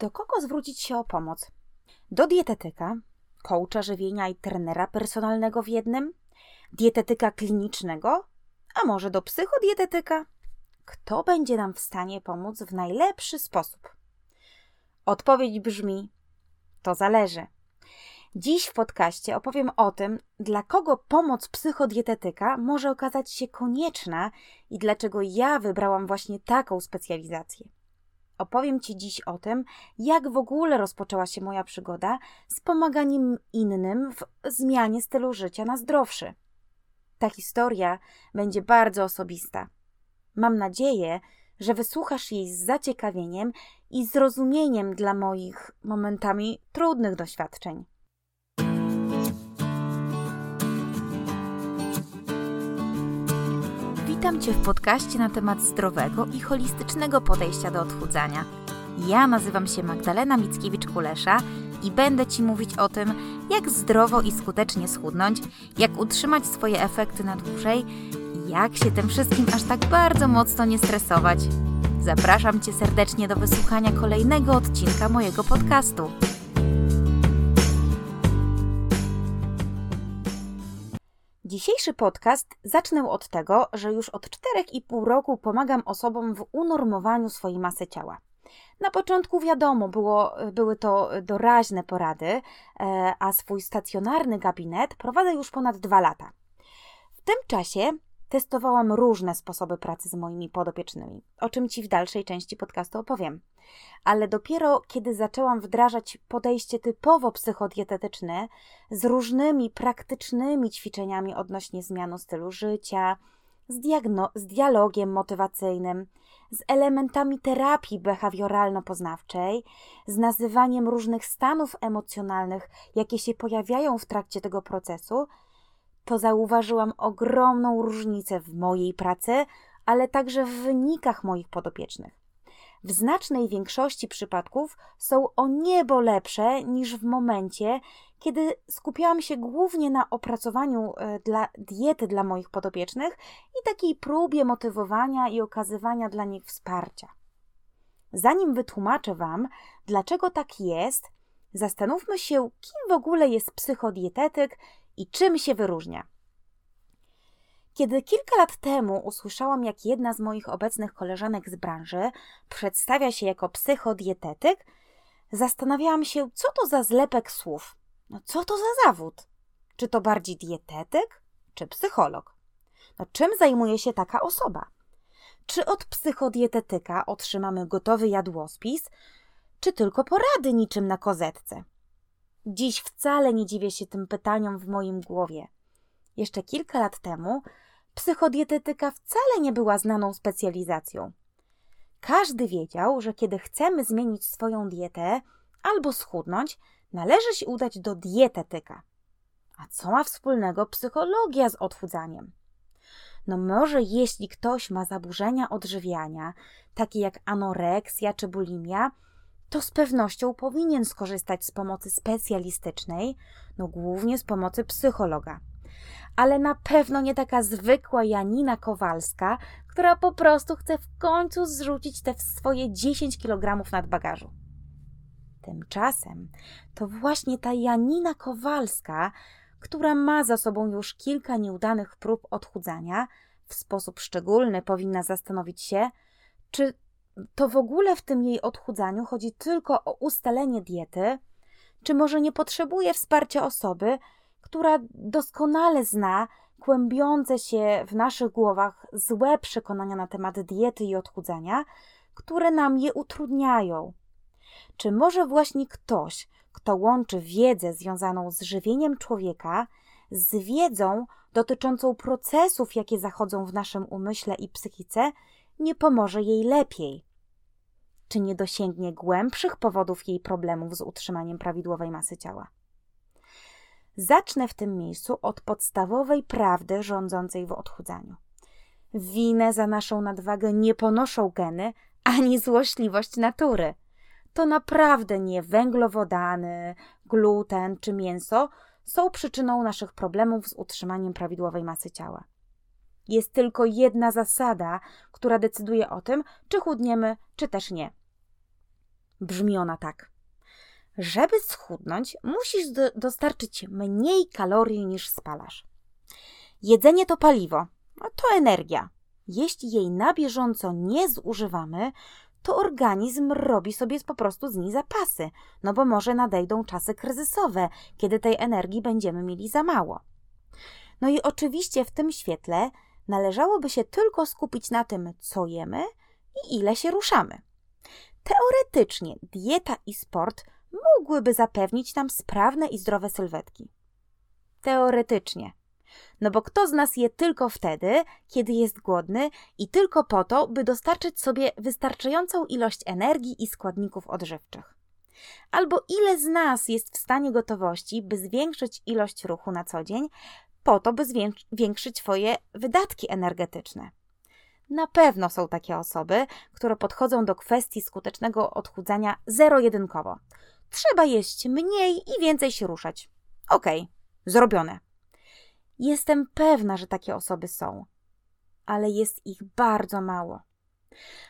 Do kogo zwrócić się o pomoc? Do dietetyka, coacha żywienia i trenera personalnego w jednym? Dietetyka klinicznego? A może do psychodietetyka? Kto będzie nam w stanie pomóc w najlepszy sposób? Odpowiedź brzmi: to zależy. Dziś w podcaście opowiem o tym, dla kogo pomoc psychodietetyka może okazać się konieczna i dlaczego ja wybrałam właśnie taką specjalizację. Opowiem Ci dziś o tym, jak w ogóle rozpoczęła się moja przygoda z pomaganiem innym w zmianie stylu życia na zdrowszy. Ta historia będzie bardzo osobista. Mam nadzieję, że wysłuchasz jej z zaciekawieniem i zrozumieniem dla moich momentami trudnych doświadczeń. Witam Cię w podcaście na temat zdrowego i holistycznego podejścia do odchudzania. Ja nazywam się Magdalena Mickiewicz-Kulesza i będę Ci mówić o tym, jak zdrowo i skutecznie schudnąć, jak utrzymać swoje efekty na dłużej i jak się tym wszystkim aż tak bardzo mocno nie stresować. Zapraszam Cię serdecznie do wysłuchania kolejnego odcinka mojego podcastu. Dzisiejszy podcast zacznę od tego, że już od 4,5 roku pomagam osobom w unormowaniu swojej masy ciała. Na początku wiadomo, było, były to doraźne porady, e, a swój stacjonarny gabinet prowadzę już ponad dwa lata. W tym czasie testowałam różne sposoby pracy z moimi podopiecznymi, o czym Ci w dalszej części podcastu opowiem. Ale dopiero kiedy zaczęłam wdrażać podejście typowo psychodietetyczne z różnymi praktycznymi ćwiczeniami odnośnie zmiany stylu życia, z, diagno- z dialogiem motywacyjnym, z elementami terapii behawioralno-poznawczej, z nazywaniem różnych stanów emocjonalnych, jakie się pojawiają w trakcie tego procesu, to zauważyłam ogromną różnicę w mojej pracy, ale także w wynikach moich podopiecznych. W znacznej większości przypadków są o niebo lepsze niż w momencie, kiedy skupiałam się głównie na opracowaniu e, dla diety dla moich podopiecznych i takiej próbie motywowania i okazywania dla nich wsparcia. Zanim wytłumaczę Wam, dlaczego tak jest, zastanówmy się, kim w ogóle jest psychodietetyk i czym się wyróżnia. Kiedy kilka lat temu usłyszałam, jak jedna z moich obecnych koleżanek z branży przedstawia się jako psychodietetyk, zastanawiałam się, co to za zlepek słów. No, co to za zawód? Czy to bardziej dietetyk, czy psycholog? No, czym zajmuje się taka osoba? Czy od psychodietetyka otrzymamy gotowy jadłospis, czy tylko porady niczym na kozetce? Dziś wcale nie dziwię się tym pytaniom w moim głowie. Jeszcze kilka lat temu psychodietetyka wcale nie była znaną specjalizacją. Każdy wiedział, że kiedy chcemy zmienić swoją dietę albo schudnąć, należy się udać do dietetyka. A co ma wspólnego psychologia z odchudzaniem? No może jeśli ktoś ma zaburzenia odżywiania, takie jak anoreksja czy bulimia, to z pewnością powinien skorzystać z pomocy specjalistycznej, no głównie z pomocy psychologa. Ale na pewno nie taka zwykła Janina Kowalska, która po prostu chce w końcu zrzucić te swoje 10 kg nadbagażu. Tymczasem to właśnie ta Janina Kowalska, która ma za sobą już kilka nieudanych prób odchudzania, w sposób szczególny powinna zastanowić się, czy to w ogóle w tym jej odchudzaniu chodzi tylko o ustalenie diety, czy może nie potrzebuje wsparcia osoby, która doskonale zna kłębiące się w naszych głowach złe przekonania na temat diety i odchudzania, które nam je utrudniają. Czy może właśnie ktoś, kto łączy wiedzę związaną z żywieniem człowieka z wiedzą dotyczącą procesów, jakie zachodzą w naszym umyśle i psychice, nie pomoże jej lepiej? Czy nie dosięgnie głębszych powodów jej problemów z utrzymaniem prawidłowej masy ciała? Zacznę w tym miejscu od podstawowej prawdy rządzącej w odchudzaniu. Winę za naszą nadwagę nie ponoszą geny ani złośliwość natury. To naprawdę nie węglowodany, gluten czy mięso są przyczyną naszych problemów z utrzymaniem prawidłowej masy ciała. Jest tylko jedna zasada, która decyduje o tym, czy chudniemy, czy też nie. Brzmi ona tak. Żeby schudnąć, musisz do dostarczyć mniej kalorii niż spalasz. Jedzenie to paliwo, to energia. Jeśli jej na bieżąco nie zużywamy, to organizm robi sobie po prostu z niej zapasy, no bo może nadejdą czasy kryzysowe, kiedy tej energii będziemy mieli za mało. No i oczywiście w tym świetle należałoby się tylko skupić na tym, co jemy i ile się ruszamy. Teoretycznie dieta i sport mogłyby zapewnić nam sprawne i zdrowe sylwetki. Teoretycznie. No bo kto z nas je tylko wtedy, kiedy jest głodny i tylko po to, by dostarczyć sobie wystarczającą ilość energii i składników odżywczych? Albo ile z nas jest w stanie gotowości, by zwiększyć ilość ruchu na co dzień, po to, by zwiększyć swoje wydatki energetyczne? Na pewno są takie osoby, które podchodzą do kwestii skutecznego odchudzania zero-jedynkowo. Trzeba jeść mniej i więcej się ruszać. Okej, okay, zrobione. Jestem pewna, że takie osoby są, ale jest ich bardzo mało.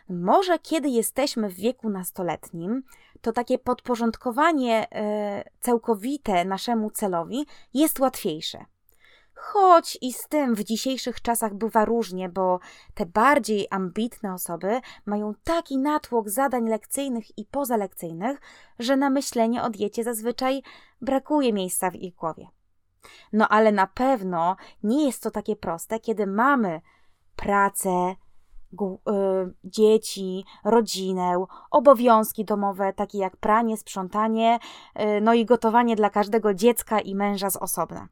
Może kiedy jesteśmy w wieku nastoletnim, to takie podporządkowanie e, całkowite naszemu celowi jest łatwiejsze. Choć i z tym w dzisiejszych czasach bywa różnie, bo te bardziej ambitne osoby mają taki natłok zadań lekcyjnych i pozalekcyjnych, że na myślenie o diecie zazwyczaj brakuje miejsca w ich głowie. No ale na pewno nie jest to takie proste, kiedy mamy pracę, y, dzieci, rodzinę, obowiązki domowe, takie jak pranie, sprzątanie, y, no i gotowanie dla każdego dziecka i męża z osobna.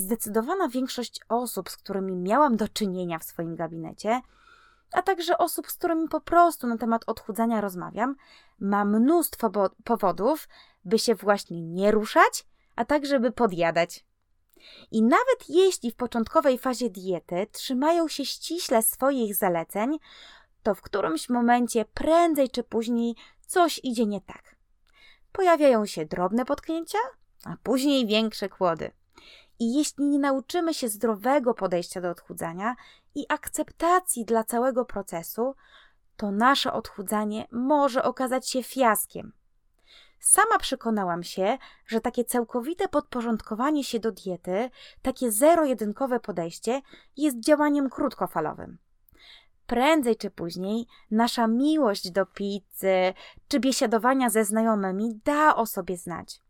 Zdecydowana większość osób, z którymi miałam do czynienia w swoim gabinecie, a także osób, z którymi po prostu na temat odchudzania rozmawiam, ma mnóstwo powodów, by się właśnie nie ruszać a tak, żeby podjadać. I nawet jeśli w początkowej fazie diety trzymają się ściśle swoich zaleceń, to w którymś momencie prędzej czy później coś idzie nie tak. Pojawiają się drobne potknięcia, a później większe kłody. I jeśli nie nauczymy się zdrowego podejścia do odchudzania i akceptacji dla całego procesu, to nasze odchudzanie może okazać się fiaskiem. Sama przekonałam się, że takie całkowite podporządkowanie się do diety, takie zero-jedynkowe podejście jest działaniem krótkofalowym. Prędzej czy później nasza miłość do pizzy czy biesiadowania ze znajomymi da o sobie znać.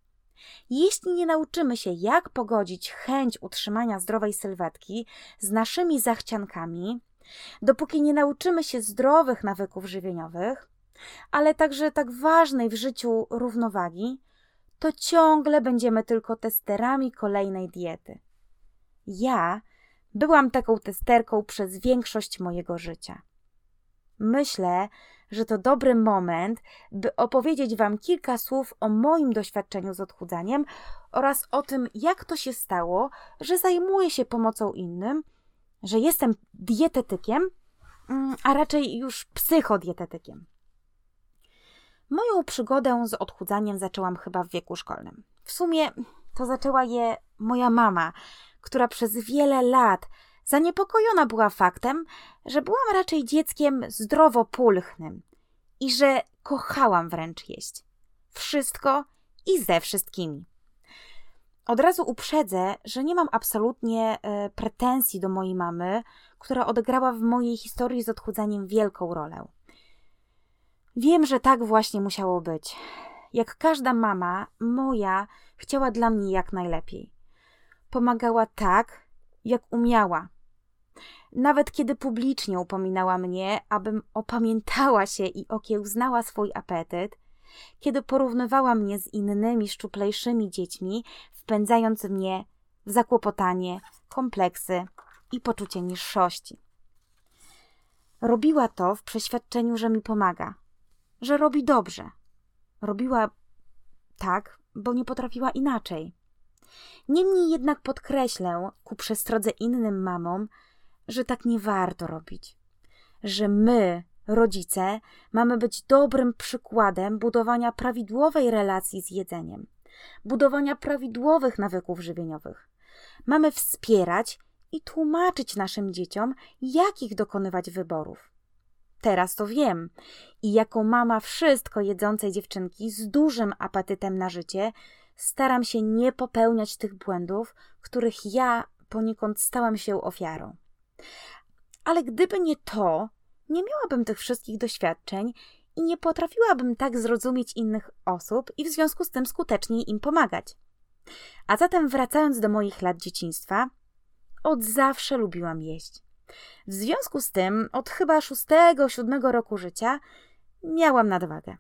Jeśli nie nauczymy się, jak pogodzić chęć utrzymania zdrowej sylwetki z naszymi zachciankami, dopóki nie nauczymy się zdrowych nawyków żywieniowych, ale także tak ważnej w życiu równowagi, to ciągle będziemy tylko testerami kolejnej diety. Ja byłam taką testerką przez większość mojego życia. Myślę, że to dobry moment, by opowiedzieć Wam kilka słów o moim doświadczeniu z odchudzaniem oraz o tym, jak to się stało, że zajmuję się pomocą innym, że jestem dietetykiem, mm, a raczej już psychodietetykiem. Moją przygodę z odchudzaniem zaczęłam chyba w wieku szkolnym. W sumie to zaczęła je moja mama, która przez wiele lat zaniepokojona była faktem, że byłam raczej dzieckiem zdrowo pulchnym i że kochałam wręcz jeść. Wszystko i ze wszystkimi. Od razu uprzedzę, że nie mam absolutnie e, pretensji do mojej mamy, która odegrała w mojej historii z odchudzaniem wielką rolę. Wiem, że tak właśnie musiało być. Jak każda mama, moja chciała dla mnie jak najlepiej. Pomagała tak, jak umiała. Nawet kiedy publicznie upominała mnie, abym opamiętała się i okiełznała swój apetyt, kiedy porównywała mnie z innymi szczuplejszymi dziećmi, wpędzając mnie w zakłopotanie, kompleksy i poczucie niższości. Robiła to w przeświadczeniu, że mi pomaga, że robi dobrze. Robiła tak, bo nie potrafiła inaczej. Niemniej jednak podkreślę ku przestrodze innym mamom, że tak nie warto robić. Że my, rodzice, mamy być dobrym przykładem budowania prawidłowej relacji z jedzeniem, budowania prawidłowych nawyków żywieniowych. Mamy wspierać i tłumaczyć naszym dzieciom, jakich dokonywać wyborów. Teraz to wiem. I jako mama wszystko jedzącej dziewczynki z dużym apetytem na życie, staram się nie popełniać tych błędów, których ja poniekąd stałam się ofiarą. Ale gdyby nie to, nie miałabym tych wszystkich doświadczeń i nie potrafiłabym tak zrozumieć innych osób i w związku z tym skuteczniej im pomagać. A zatem wracając do moich lat dzieciństwa, od zawsze lubiłam jeść. W związku z tym, od chyba szóstego, siódmego roku życia, miałam nadwagę.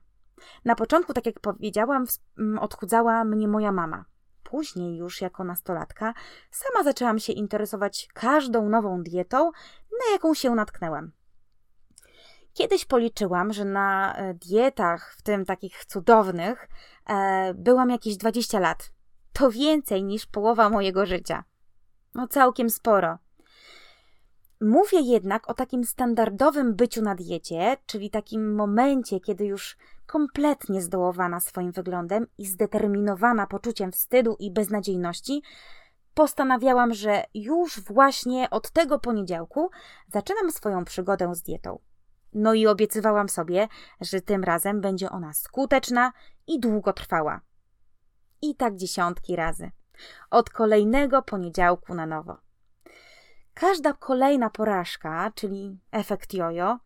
Na początku, tak jak powiedziałam, odchudzała mnie moja mama. Później, już jako nastolatka, sama zaczęłam się interesować każdą nową dietą, na jaką się natknęłam. Kiedyś policzyłam, że na e, dietach, w tym takich cudownych, e, byłam jakieś 20 lat. To więcej niż połowa mojego życia. No całkiem sporo. Mówię jednak o takim standardowym byciu na diecie, czyli takim momencie, kiedy już kompletnie zdołowana swoim wyglądem i zdeterminowana poczuciem wstydu i beznadziejności, postanawiałam, że już właśnie od tego poniedziałku zaczynam swoją przygodę z dietą. No i obiecywałam sobie, że tym razem będzie ona skuteczna i długotrwała. I tak dziesiątki razy. Od kolejnego poniedziałku na nowo. Każda kolejna porażka, czyli efekt jojo,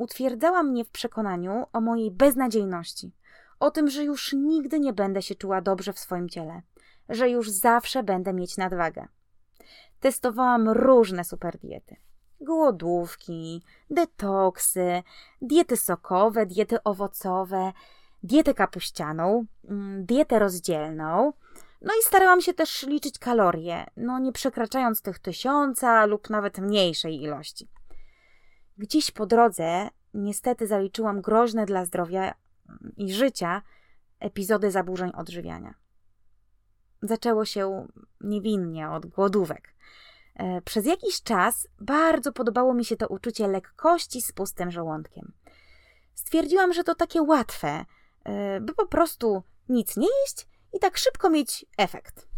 utwierdzała mnie w przekonaniu o mojej beznadziejności, o tym, że już nigdy nie będę się czuła dobrze w swoim ciele, że już zawsze będę mieć nadwagę. Testowałam różne superdiety. Głodówki, detoksy, diety sokowe, diety owocowe, dietę kapuścianą, mm, dietę rozdzielną. No i starałam się też liczyć kalorie, no nie przekraczając tych tysiąca lub nawet mniejszej ilości. Gdzieś po drodze niestety zaliczyłam groźne dla zdrowia i życia epizody zaburzeń odżywiania. Zaczęło się niewinnie od głodówek. E, przez jakiś czas bardzo podobało mi się to uczucie lekkości z pustym żołądkiem. Stwierdziłam, że to takie łatwe, e, by po prostu nic nie jeść i tak szybko mieć efekt.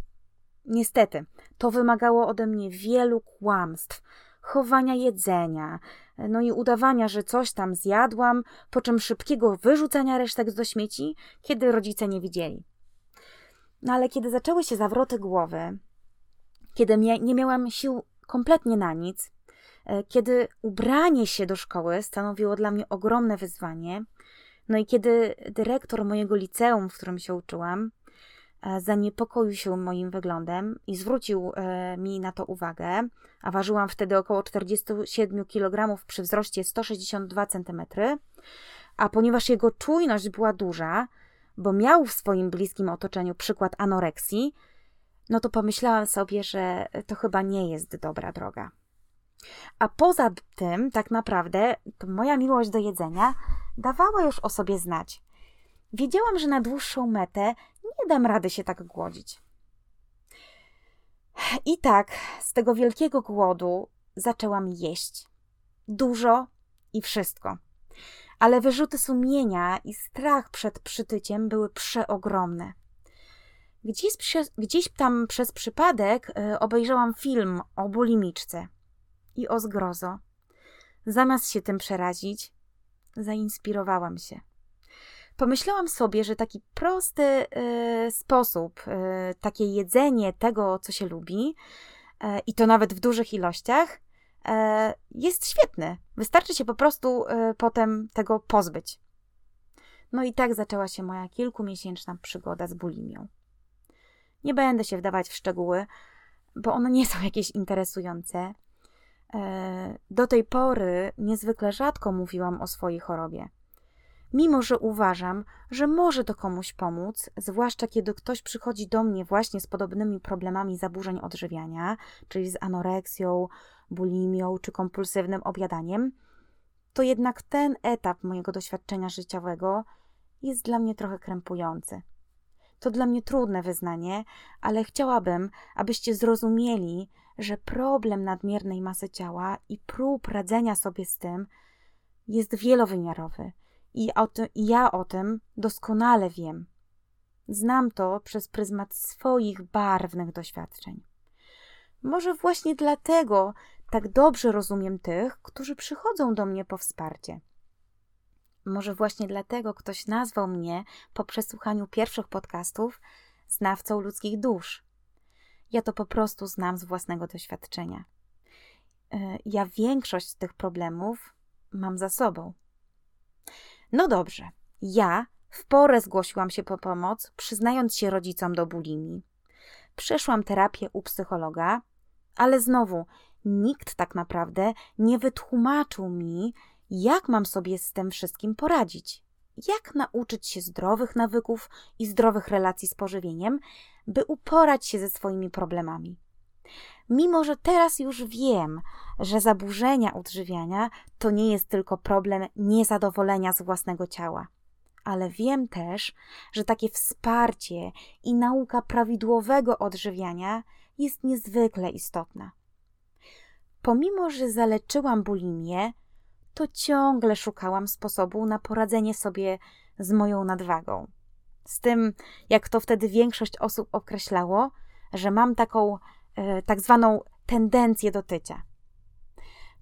Niestety, to wymagało ode mnie wielu kłamstw, chowania jedzenia, no i udawania, że coś tam zjadłam, po czym szybkiego wyrzucania resztek do śmieci, kiedy rodzice nie widzieli. No ale kiedy zaczęły się zawroty głowy, kiedy nie miałam sił kompletnie na nic, e, kiedy ubranie się do szkoły stanowiło dla mnie ogromne wyzwanie, no i kiedy dyrektor mojego liceum, w którym się uczyłam, zaniepokoił się moim wyglądem i zwrócił e, mi na to uwagę, a ważyłam wtedy około 47 kg przy wzroście 162 cm, a ponieważ jego czujność była duża, bo miał w swoim bliskim otoczeniu przykład anoreksji, no to pomyślałam sobie, że to chyba nie jest dobra droga. A poza tym, tak naprawdę, moja miłość do jedzenia dawała już o sobie znać. Wiedziałam, że na dłuższą metę nie dam rady się tak głodzić. I tak z tego wielkiego głodu zaczęłam jeść. Dużo i wszystko. Ale wyrzuty sumienia i strach przed przytyciem były przeogromne. Gdzieś, gdzieś tam przez przypadek y, obejrzałam film o bulimiczce i o zgrozo. Zamiast się tym przerazić, zainspirowałam się pomyślałam sobie, że taki prosty y, sposób, y, takie jedzenie tego, co się lubi, y, i to nawet w dużych ilościach, jest świetny. Wystarczy się po prostu potem tego pozbyć. No i tak zaczęła się moja kilkumiesięczna przygoda z bulimią. Nie będę się wdawać w szczegóły, bo one nie są jakieś interesujące. Do tej pory niezwykle rzadko mówiłam o swojej chorobie mimo że uważam, że może to komuś pomóc, zwłaszcza kiedy ktoś przychodzi do mnie właśnie z podobnymi problemami zaburzeń odżywiania, czyli z anoreksją, bulimią czy kompulsywnym objadaniem, to jednak ten etap mojego doświadczenia życiowego jest dla mnie trochę krępujący. To dla mnie trudne wyznanie, ale chciałabym, abyście zrozumieli, że problem nadmiernej masy ciała i prób radzenia sobie z tym jest wielowymiarowy i, o ty, I ja o tym doskonale wiem. Znam to przez pryzmat swoich barwnych doświadczeń. Może właśnie dlatego tak dobrze rozumiem tych, którzy przychodzą do mnie po wsparcie. Może właśnie dlatego ktoś nazwał mnie po przesłuchaniu pierwszych podcastów znawcą ludzkich dusz. Ja to po prostu znam z własnego doświadczenia. E, ja większość tych problemów mam za sobą. No dobrze, ja w porę zgłosiłam się po pomoc, przyznając się rodzicom do bulimii. Przeszłam terapię u psychologa, ale znowu nikt tak naprawdę nie wytłumaczył mi, jak mam sobie z tym wszystkim poradzić. Jak nauczyć się zdrowych nawyków i zdrowych relacji z pożywieniem, by uporać się ze swoimi problemami. Mimo, że teraz już wiem, że zaburzenia odżywiania to nie jest tylko problem niezadowolenia z własnego ciała, ale wiem też, że takie wsparcie i nauka prawidłowego odżywiania jest niezwykle istotna. Pomimo, że zaleczyłam bulimię, to ciągle szukałam sposobu na poradzenie sobie z moją nadwagą. Z tym, jak to wtedy większość osób określało, że mam taką tak zwaną tendencję do tycia.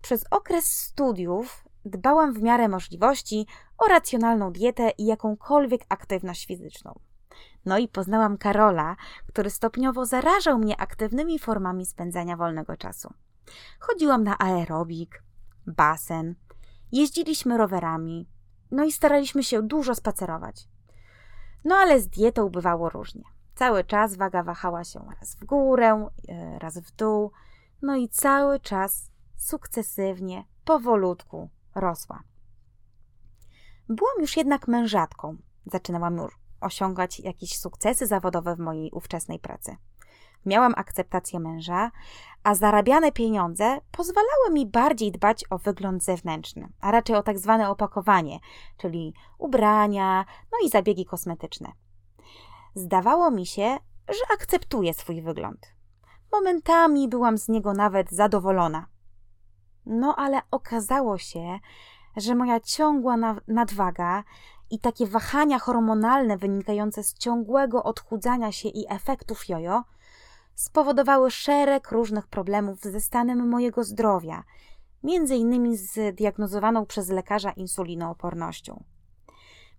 Przez okres studiów dbałam w miarę możliwości o racjonalną dietę i jakąkolwiek aktywność fizyczną. No i poznałam Karola, który stopniowo zarażał mnie aktywnymi formami spędzania wolnego czasu. Chodziłam na aerobik, basen, jeździliśmy rowerami, no i staraliśmy się dużo spacerować. No ale z dietą bywało różnie. Cały czas waga wahała się raz w górę, e, raz w dół, no i cały czas sukcesywnie, powolutku rosła. Byłam już jednak mężatką. Zaczynałam już osiągać jakieś sukcesy zawodowe w mojej ówczesnej pracy. Miałam akceptację męża, a zarabiane pieniądze pozwalały mi bardziej dbać o wygląd zewnętrzny, a raczej o tak zwane opakowanie, czyli ubrania, no i zabiegi kosmetyczne. Zdawało mi się, że akceptuję swój wygląd. Momentami byłam z niego nawet zadowolona. No ale okazało się, że moja ciągła nadwaga i takie wahania hormonalne wynikające z ciągłego odchudzania się i efektów jojo spowodowały szereg różnych problemów ze stanem mojego zdrowia, między innymi z diagnozowaną przez lekarza insulinoopornością.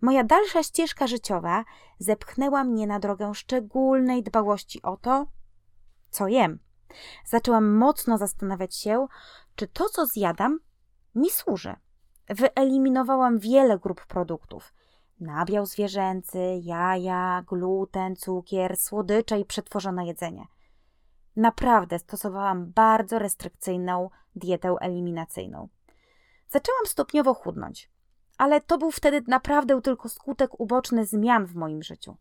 Moja dalsza ścieżka życiowa zepchnęła mnie na drogę szczególnej dbałości o to, co jem. Zaczęłam mocno zastanawiać się, czy to, co zjadam, mi służy. Wyeliminowałam wiele grup produktów: nabiał zwierzęcy, jaja, gluten, cukier, słodycze i przetworzone jedzenie. Naprawdę stosowałam bardzo restrykcyjną dietę eliminacyjną. Zaczęłam stopniowo chudnąć, ale to był wtedy naprawdę tylko skutek uboczny zmian w moim życiu.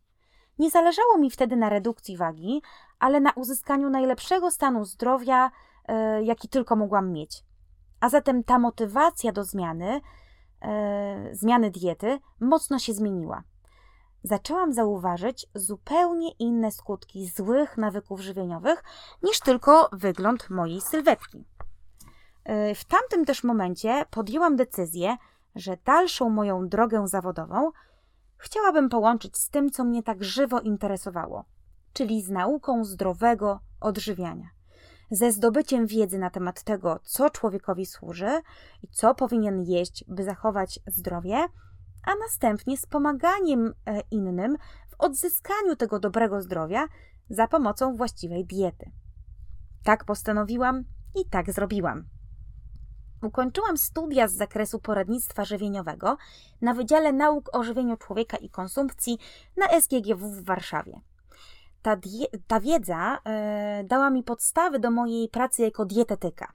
Nie zależało mi wtedy na redukcji wagi, ale na uzyskaniu najlepszego stanu zdrowia, yy, jaki tylko mogłam mieć. A zatem ta motywacja do zmiany, yy, zmiany diety mocno się zmieniła zaczęłam zauważyć zupełnie inne skutki złych nawyków żywieniowych niż tylko wygląd mojej sylwetki. E, w tamtym też momencie podjęłam decyzję, że dalszą moją drogę zawodową chciałabym połączyć z tym, co mnie tak żywo interesowało, czyli z nauką zdrowego odżywiania. Ze zdobyciem wiedzy na temat tego, co człowiekowi służy i co powinien jeść, by zachować zdrowie, a następnie z pomaganiem e, innym w odzyskaniu tego dobrego zdrowia za pomocą właściwej diety. Tak postanowiłam i tak zrobiłam. Ukończyłam studia z zakresu poradnictwa żywieniowego na Wydziale Nauk o Żywieniu Człowieka i Konsumpcji na SGGW w Warszawie. Ta, ta wiedza e, dała mi podstawy do mojej pracy jako dietetyka.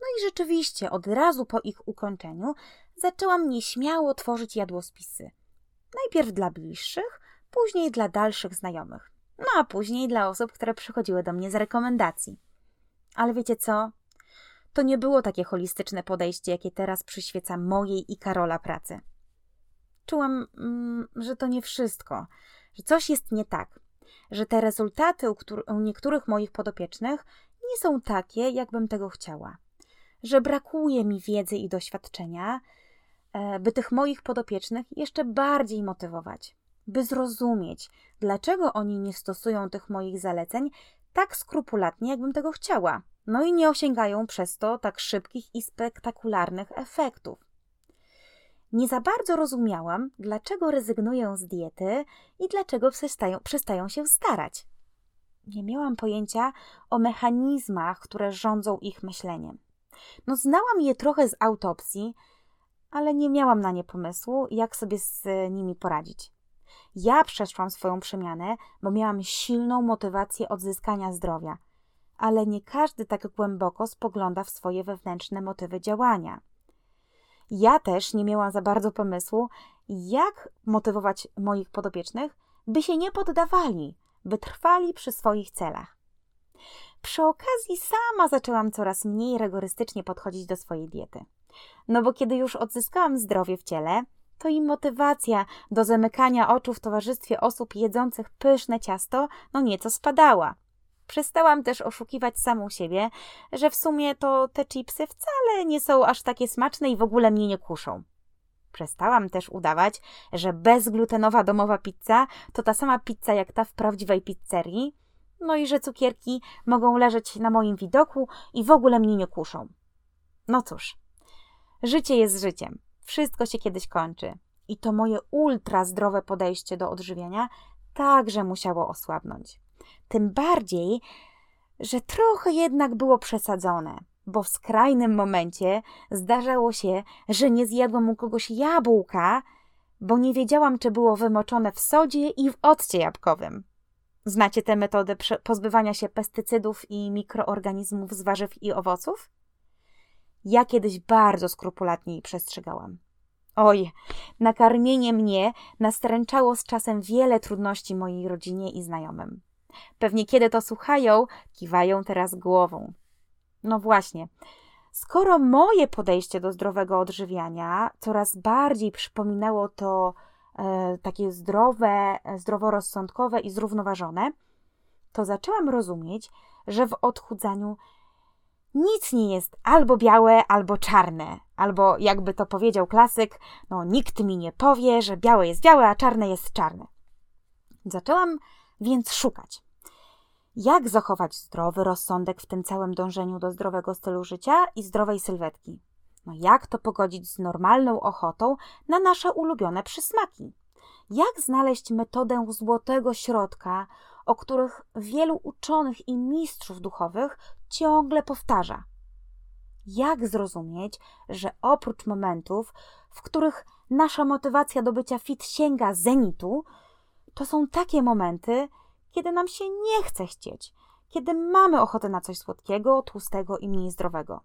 No i rzeczywiście od razu po ich ukończeniu zaczęłam nieśmiało tworzyć jadłospisy. Najpierw dla bliższych, później dla dalszych znajomych, no a później dla osób, które przychodziły do mnie z rekomendacji. Ale wiecie co? To nie było takie holistyczne podejście, jakie teraz przyświeca mojej i Karola pracy. Czułam, mm, że to nie wszystko, że coś jest nie tak, że te rezultaty u, u niektórych moich podopiecznych nie są takie, jakbym tego chciała, że brakuje mi wiedzy i doświadczenia, E, by tych moich podopiecznych jeszcze bardziej motywować, by zrozumieć, dlaczego oni nie stosują tych moich zaleceń tak skrupulatnie, jakbym tego chciała, no i nie osiągają przez to tak szybkich i spektakularnych efektów. Nie za bardzo rozumiałam, dlaczego rezygnują z diety i dlaczego przestają, przestają się starać. Nie miałam pojęcia o mechanizmach, które rządzą ich myśleniem. No, znałam je trochę z autopsji, ale nie miałam na nie pomysłu, jak sobie z nimi poradzić. Ja przeszłam swoją przemianę, bo miałam silną motywację odzyskania zdrowia, ale nie każdy tak głęboko spogląda w swoje wewnętrzne motywy działania. Ja też nie miałam za bardzo pomysłu, jak motywować moich podobiecznych, by się nie poddawali, by trwali przy swoich celach. Przy okazji sama zaczęłam coraz mniej rygorystycznie podchodzić do swojej diety. No bo kiedy już odzyskałam zdrowie w ciele, to i motywacja do zamykania oczu w towarzystwie osób jedzących pyszne ciasto no nieco spadała. Przestałam też oszukiwać samą siebie, że w sumie to te chipsy wcale nie są aż takie smaczne i w ogóle mnie nie kuszą. Przestałam też udawać, że bezglutenowa domowa pizza to ta sama pizza jak ta w prawdziwej pizzerii, no i że cukierki mogą leżeć na moim widoku i w ogóle mnie nie kuszą. No cóż, życie jest życiem. Wszystko się kiedyś kończy. I to moje ultra zdrowe podejście do odżywiania także musiało osłabnąć. Tym bardziej, że trochę jednak było przesadzone, bo w skrajnym momencie zdarzało się, że nie zjadłam u kogoś jabłka, bo nie wiedziałam, czy było wymoczone w sodzie i w occie jabłkowym. Znacie tę metodę pozbywania się pestycydów i mikroorganizmów z warzyw i owoców? Ja kiedyś bardzo skrupulatnie jej przestrzegałam. Oj, nakarmienie mnie nastręczało z czasem wiele trudności mojej rodzinie i znajomym. Pewnie kiedy to słuchają, kiwają teraz głową. No właśnie. Skoro moje podejście do zdrowego odżywiania coraz bardziej przypominało to e, takie zdrowe, zdroworozsądkowe i zrównoważone, to zaczęłam rozumieć, że w odchudzaniu nic nie jest albo białe, albo czarne. Albo jakby to powiedział klasyk, no nikt mi nie powie, że białe jest białe, a czarne jest czarne. Zaczęłam więc szukać. Jak zachować zdrowy rozsądek w tym całym dążeniu do zdrowego stylu życia i zdrowej sylwetki? No jak to pogodzić z normalną ochotą na nasze ulubione przysmaki? Jak znaleźć metodę złotego środka, o których wielu uczonych i mistrzów duchowych ciągle powtarza? Jak zrozumieć, że oprócz momentów, w których nasza motywacja do bycia fit sięga zenitu, to są takie momenty, kiedy nam się nie chce chcieć, kiedy mamy ochotę na coś słodkiego, tłustego i mniej zdrowego.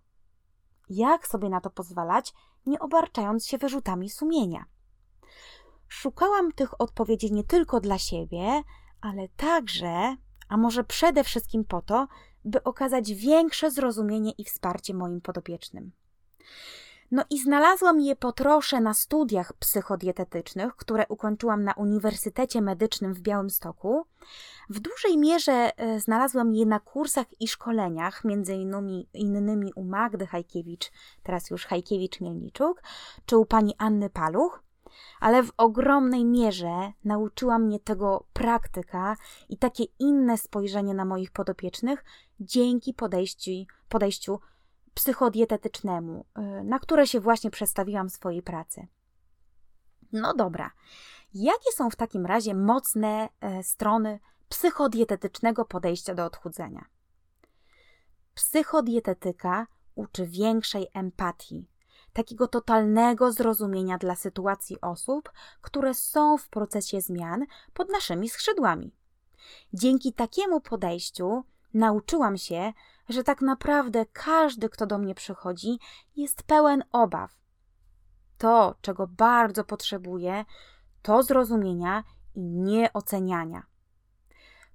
Jak sobie na to pozwalać, nie obarczając się wyrzutami sumienia? Szukałam tych odpowiedzi nie tylko dla siebie, ale także, a może przede wszystkim po to, by okazać większe zrozumienie i wsparcie moim podopiecznym. No i znalazłam je po trosze na studiach psychodietetycznych, które ukończyłam na Uniwersytecie Medycznym w Białymstoku. W dużej mierze e, znalazłam je na kursach i szkoleniach, między innymi, innymi u Magdy Hajkiewicz, teraz już Hajkiewicz-Mielniczuk, czy u pani Anny Paluch, ale w ogromnej mierze nauczyła mnie tego praktyka i takie inne spojrzenie na moich podopiecznych dzięki podejściu, podejściu psychodietetycznemu, y, na które się właśnie przedstawiłam w swojej pracy. No dobra, jakie są w takim razie mocne e, strony psychodietetycznego podejścia do odchudzenia? Psychodietetyka uczy większej empatii, takiego totalnego zrozumienia dla sytuacji osób, które są w procesie zmian pod naszymi skrzydłami. Dzięki takiemu podejściu nauczyłam się, że tak naprawdę każdy, kto do mnie przychodzi, jest pełen obaw. To, czego bardzo potrzebuję, to zrozumienia i nieoceniania.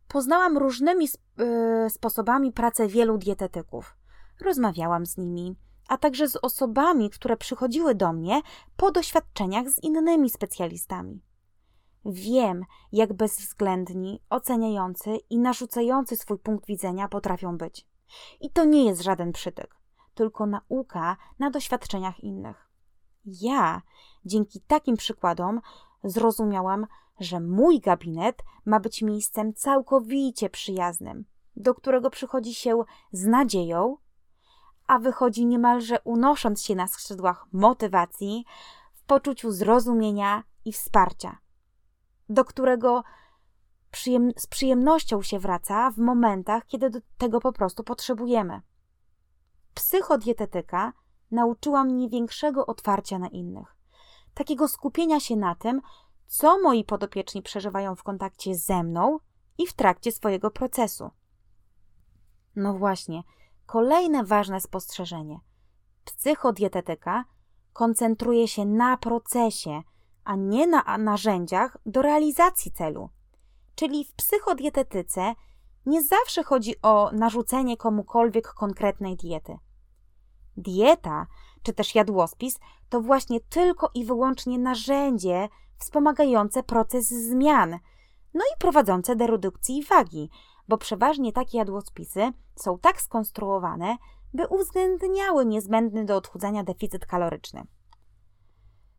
Poznałam różnymi yy, sposobami pracę wielu dietetyków. Rozmawiałam z nimi, a także z osobami, które przychodziły do mnie po doświadczeniach z innymi specjalistami. Wiem, jak bezwzględni, oceniający i narzucający swój punkt widzenia potrafią być. I to nie jest żaden przytyk, tylko nauka na doświadczeniach innych. Ja dzięki takim przykładom zrozumiałam, że mój gabinet ma być miejscem całkowicie przyjaznym, do którego przychodzi się z nadzieją, a wychodzi niemalże unosząc się na skrzydłach motywacji, w poczuciu zrozumienia i wsparcia, do którego przyjem z przyjemnością się wraca w momentach, kiedy do tego po prostu potrzebujemy. Psychodietetyka nauczyła mnie większego otwarcia na innych, takiego skupienia się na tym, co moi podopieczni przeżywają w kontakcie ze mną i w trakcie swojego procesu. No właśnie, kolejne ważne spostrzeżenie. Psychodietetyka koncentruje się na procesie, a nie na narzędziach do realizacji celu. Czyli w psychodietetyce nie zawsze chodzi o narzucenie komukolwiek konkretnej diety. Dieta, czy też jadłospis, to właśnie tylko i wyłącznie narzędzie wspomagające proces zmian, no i prowadzące do redukcji wagi, bo przeważnie takie jadłospisy są tak skonstruowane, by uwzględniały niezbędny do odchudzania deficyt kaloryczny.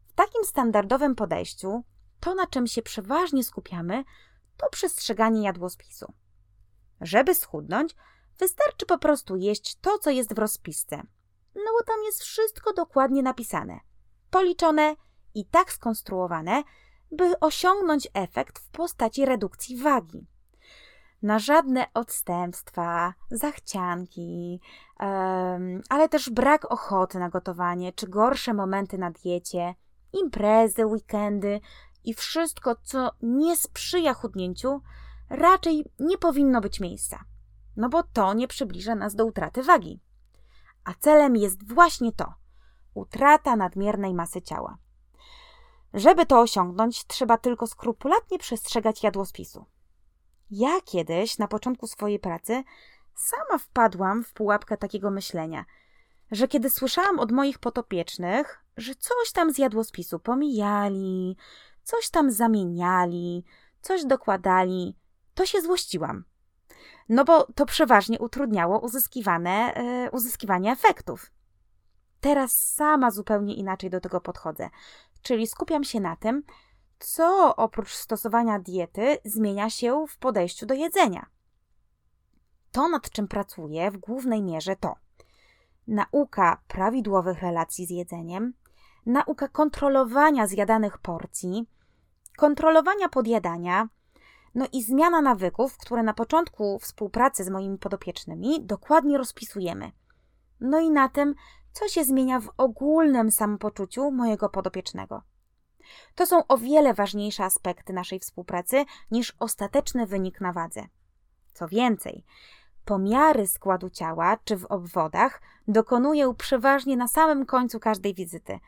W takim standardowym podejściu to, na czym się przeważnie skupiamy, to przestrzeganie jadłospisu. Żeby schudnąć, wystarczy po prostu jeść to, co jest w rozpisce, no bo tam jest wszystko dokładnie napisane, policzone i tak skonstruowane, by osiągnąć efekt w postaci redukcji wagi. Na żadne odstępstwa, zachcianki, um, ale też brak ochoty na gotowanie, czy gorsze momenty na diecie, imprezy, weekendy i wszystko, co nie sprzyja chudnięciu, raczej nie powinno być miejsca, no bo to nie przybliża nas do utraty wagi. A celem jest właśnie to utrata nadmiernej masy ciała. Żeby to osiągnąć, trzeba tylko skrupulatnie przestrzegać jadłospisu. Ja kiedyś, na początku swojej pracy, sama wpadłam w pułapkę takiego myślenia, że kiedy słyszałam od moich potopiecznych, że coś tam z jadłospisu pomijali, coś tam zamieniali, coś dokładali, to się złościłam. No bo to przeważnie utrudniało uzyskiwane, yy, uzyskiwanie efektów. Teraz sama zupełnie inaczej do tego podchodzę, czyli skupiam się na tym, co oprócz stosowania diety zmienia się w podejściu do jedzenia. To, nad czym pracuję w głównej mierze, to nauka prawidłowych relacji z jedzeniem, nauka kontrolowania zjadanych porcji, kontrolowania podjadania, no i zmiana nawyków, które na początku współpracy z moimi podopiecznymi dokładnie rozpisujemy. No i na tym, co się zmienia w ogólnym samopoczuciu mojego podopiecznego. To są o wiele ważniejsze aspekty naszej współpracy niż ostateczny wynik na wadze. Co więcej, pomiary składu ciała czy w obwodach dokonuję przeważnie na samym końcu każdej wizyty,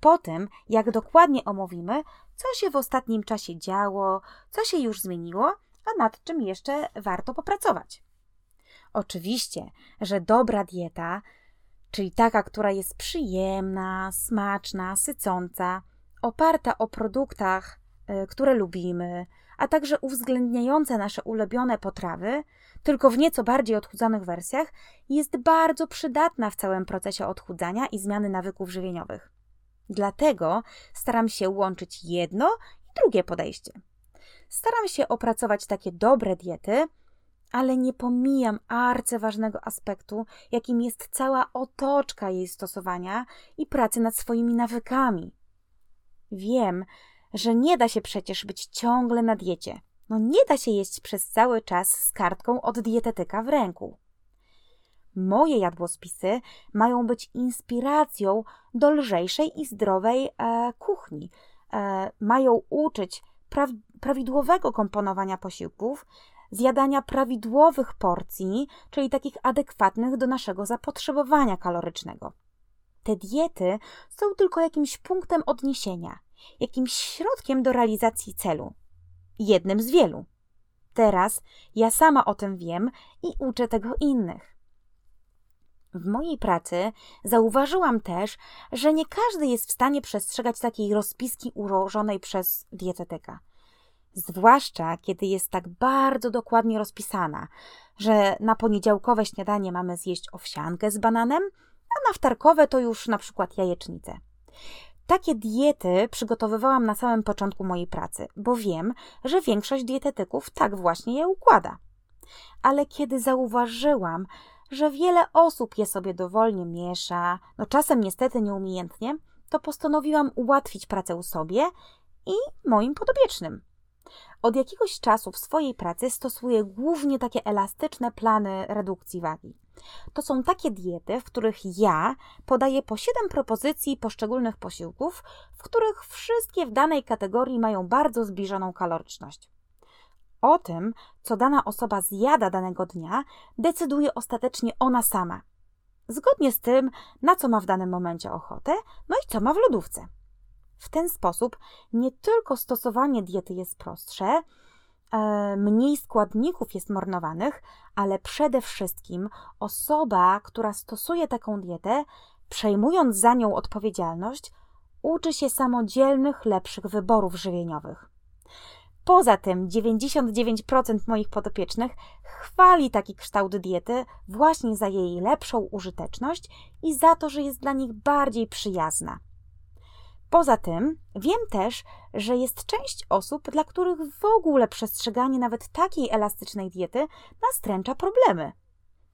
po tym, jak dokładnie omówimy, co się w ostatnim czasie działo, co się już zmieniło, a nad czym jeszcze warto popracować. Oczywiście, że dobra dieta, czyli taka, która jest przyjemna, smaczna, sycąca, oparta o produktach, y, które lubimy, a także uwzględniające nasze ulubione potrawy, tylko w nieco bardziej odchudzonych wersjach, jest bardzo przydatna w całym procesie odchudzania i zmiany nawyków żywieniowych. Dlatego staram się łączyć jedno i drugie podejście. Staram się opracować takie dobre diety, ale nie pomijam arcyważnego aspektu, jakim jest cała otoczka jej stosowania i pracy nad swoimi nawykami. Wiem, że nie da się przecież być ciągle na diecie. No nie da się jeść przez cały czas z kartką od dietetyka w ręku. Moje jadłospisy mają być inspiracją do lżejszej i zdrowej e, kuchni. E, mają uczyć pra prawidłowego komponowania posiłków, zjadania prawidłowych porcji, czyli takich adekwatnych do naszego zapotrzebowania kalorycznego. Te diety są tylko jakimś punktem odniesienia, jakimś środkiem do realizacji celu. Jednym z wielu. Teraz ja sama o tym wiem i uczę tego innych. W mojej pracy zauważyłam też, że nie każdy jest w stanie przestrzegać takiej rozpiski ułożonej przez dietetyka. Zwłaszcza kiedy jest tak bardzo dokładnie rozpisana, że na poniedziałkowe śniadanie mamy zjeść owsiankę z bananem, a na wtarkowe to już na przykład jajecznicę. Takie diety przygotowywałam na samym początku mojej pracy, bo wiem, że większość dietetyków tak właśnie je układa. Ale kiedy zauważyłam, że wiele osób je sobie dowolnie miesza, no czasem niestety nieumiejętnie, to postanowiłam ułatwić pracę sobie i moim podobiecznym. Od jakiegoś czasu w swojej pracy stosuję głównie takie elastyczne plany redukcji wagi. To są takie diety, w których ja podaję po 7 propozycji poszczególnych posiłków, w których wszystkie w danej kategorii mają bardzo zbliżoną kaloryczność. O tym, co dana osoba zjada danego dnia, decyduje ostatecznie ona sama. Zgodnie z tym, na co ma w danym momencie ochotę, no i co ma w lodówce. W ten sposób nie tylko stosowanie diety jest prostsze, e, mniej składników jest marnowanych, ale przede wszystkim osoba, która stosuje taką dietę, przejmując za nią odpowiedzialność, uczy się samodzielnych, lepszych wyborów żywieniowych. Poza tym 99% moich podopiecznych chwali taki kształt diety właśnie za jej lepszą użyteczność i za to, że jest dla nich bardziej przyjazna. Poza tym wiem też, że jest część osób, dla których w ogóle przestrzeganie nawet takiej elastycznej diety nastręcza problemy.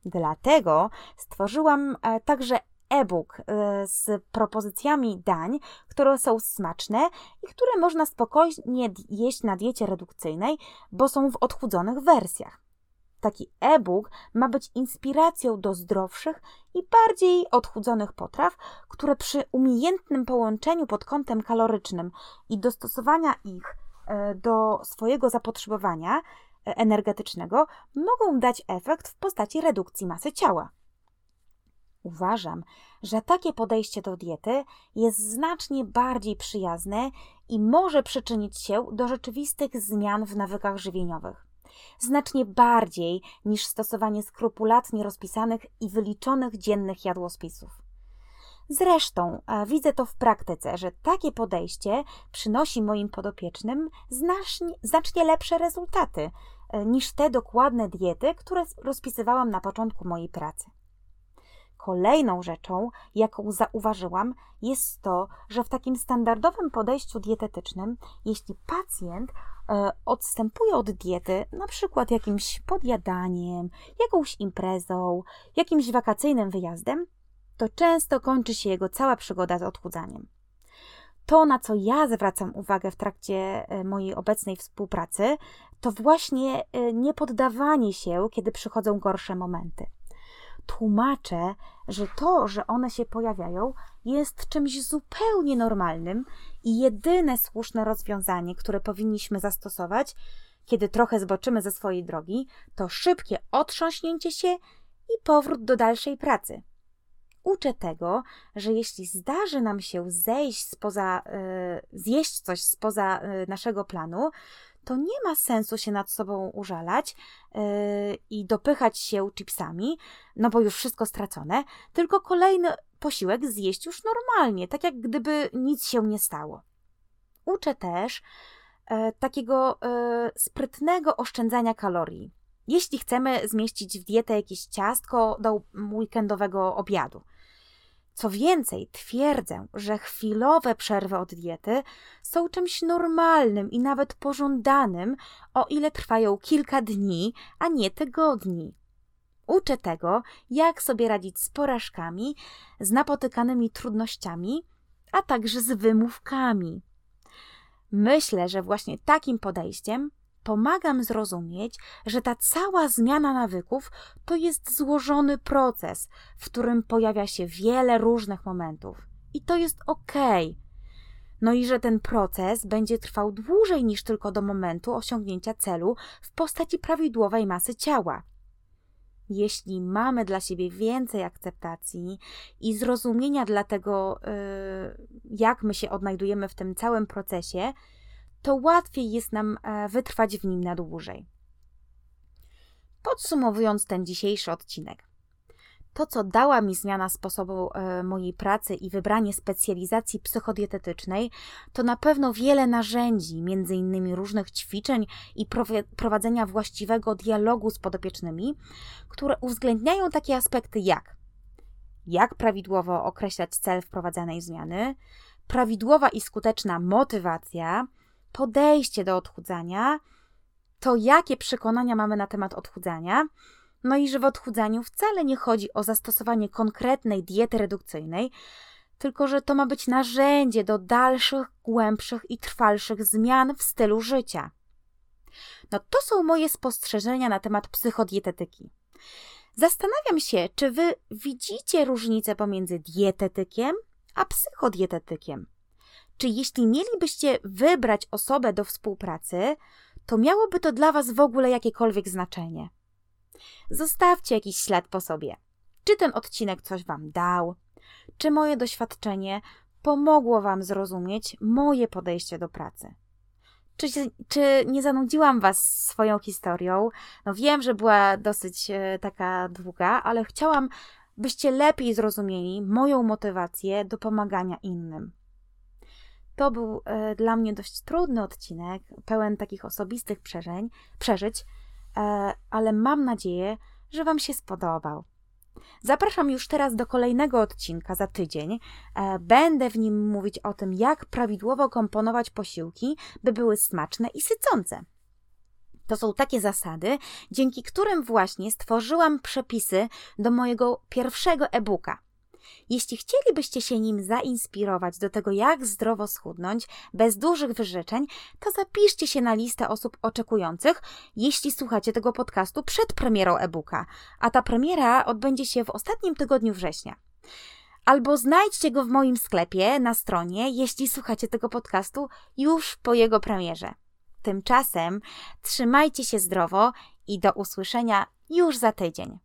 Dlatego stworzyłam e, także e-book e, z propozycjami dań, które są smaczne i które można spokojnie jeść na diecie redukcyjnej, bo są w odchudzonych wersjach. Taki e-book ma być inspiracją do zdrowszych i bardziej odchudzonych potraw, które przy umiejętnym połączeniu pod kątem kalorycznym i dostosowania ich e, do swojego zapotrzebowania e, energetycznego mogą dać efekt w postaci redukcji masy ciała. Uważam, że takie podejście do diety jest znacznie bardziej przyjazne i może przyczynić się do rzeczywistych zmian w nawykach żywieniowych. Znacznie bardziej niż stosowanie skrupulatnie rozpisanych i wyliczonych dziennych jadłospisów. Zresztą widzę to w praktyce, że takie podejście przynosi moim podopiecznym znacznie, znacznie lepsze rezultaty e, niż te dokładne diety, które rozpisywałam na początku mojej pracy. Kolejną rzeczą, jaką zauważyłam, jest to, że w takim standardowym podejściu dietetycznym, jeśli pacjent e, odstępuje od diety, na przykład jakimś podjadaniem, jakąś imprezą, jakimś wakacyjnym wyjazdem, to często kończy się jego cała przygoda z odchudzaniem. To, na co ja zwracam uwagę w trakcie e, mojej obecnej współpracy, to właśnie e, niepoddawanie się, kiedy przychodzą gorsze momenty tłumaczę, że to, że one się pojawiają, jest czymś zupełnie normalnym i jedyne słuszne rozwiązanie, które powinniśmy zastosować, kiedy trochę zboczymy ze swojej drogi, to szybkie otrząśnięcie się i powrót do dalszej pracy. Uczę tego, że jeśli zdarzy nam się zejść spoza, yy, zjeść coś spoza yy, naszego planu, to nie ma sensu się nad sobą użalać yy, i dopychać się chipsami, no bo już wszystko stracone, tylko kolejny posiłek zjeść już normalnie, tak jak gdyby nic się nie stało. Uczę też yy, takiego yy, sprytnego oszczędzania kalorii. Jeśli chcemy zmieścić w dietę jakieś ciastko do weekendowego obiadu – co więcej, twierdzę, że chwilowe przerwy od diety są czymś normalnym i nawet pożądanym, o ile trwają kilka dni, a nie tygodni. Uczę tego, jak sobie radzić z porażkami, z napotykanymi trudnościami, a także z wymówkami. Myślę, że właśnie takim podejściem pomagam zrozumieć, że ta cała zmiana nawyków to jest złożony proces, w którym pojawia się wiele różnych momentów. I to jest ok. No i że ten proces będzie trwał dłużej niż tylko do momentu osiągnięcia celu w postaci prawidłowej masy ciała. Jeśli mamy dla siebie więcej akceptacji i zrozumienia dla tego, y, jak my się odnajdujemy w tym całym procesie, to łatwiej jest nam e, wytrwać w nim na dłużej. Podsumowując ten dzisiejszy odcinek. To, co dała mi zmiana sposobu e, mojej pracy i wybranie specjalizacji psychodietetycznej, to na pewno wiele narzędzi, innymi różnych ćwiczeń i prowadzenia właściwego dialogu z podopiecznymi, które uwzględniają takie aspekty jak jak prawidłowo określać cel wprowadzanej zmiany, prawidłowa i skuteczna motywacja, podejście do odchudzania, to jakie przekonania mamy na temat odchudzania, no i że w odchudzaniu wcale nie chodzi o zastosowanie konkretnej diety redukcyjnej, tylko że to ma być narzędzie do dalszych, głębszych i trwalszych zmian w stylu życia. No to są moje spostrzeżenia na temat psychodietetyki. Zastanawiam się, czy wy widzicie różnicę pomiędzy dietetykiem a psychodietetykiem. Czy jeśli mielibyście wybrać osobę do współpracy, to miałoby to dla was w ogóle jakiekolwiek znaczenie? Zostawcie jakiś ślad po sobie. Czy ten odcinek coś wam dał? Czy moje doświadczenie pomogło wam zrozumieć moje podejście do pracy? Czy, czy nie zanudziłam Was swoją historią? No wiem, że była dosyć e, taka długa, ale chciałam, byście lepiej zrozumieli moją motywację do pomagania innym. To był e, dla mnie dość trudny odcinek, pełen takich osobistych przeżeń, przeżyć, e, ale mam nadzieję, że Wam się spodobał. Zapraszam już teraz do kolejnego odcinka za tydzień. E, będę w nim mówić o tym, jak prawidłowo komponować posiłki, by były smaczne i sycące. To są takie zasady, dzięki którym właśnie stworzyłam przepisy do mojego pierwszego e-booka. Jeśli chcielibyście się nim zainspirować do tego, jak zdrowo schudnąć, bez dużych wyrzeczeń, to zapiszcie się na listę osób oczekujących, jeśli słuchacie tego podcastu przed premierą e-booka, a ta premiera odbędzie się w ostatnim tygodniu września. Albo znajdźcie go w moim sklepie na stronie, jeśli słuchacie tego podcastu już po jego premierze. Tymczasem trzymajcie się zdrowo i do usłyszenia już za tydzień.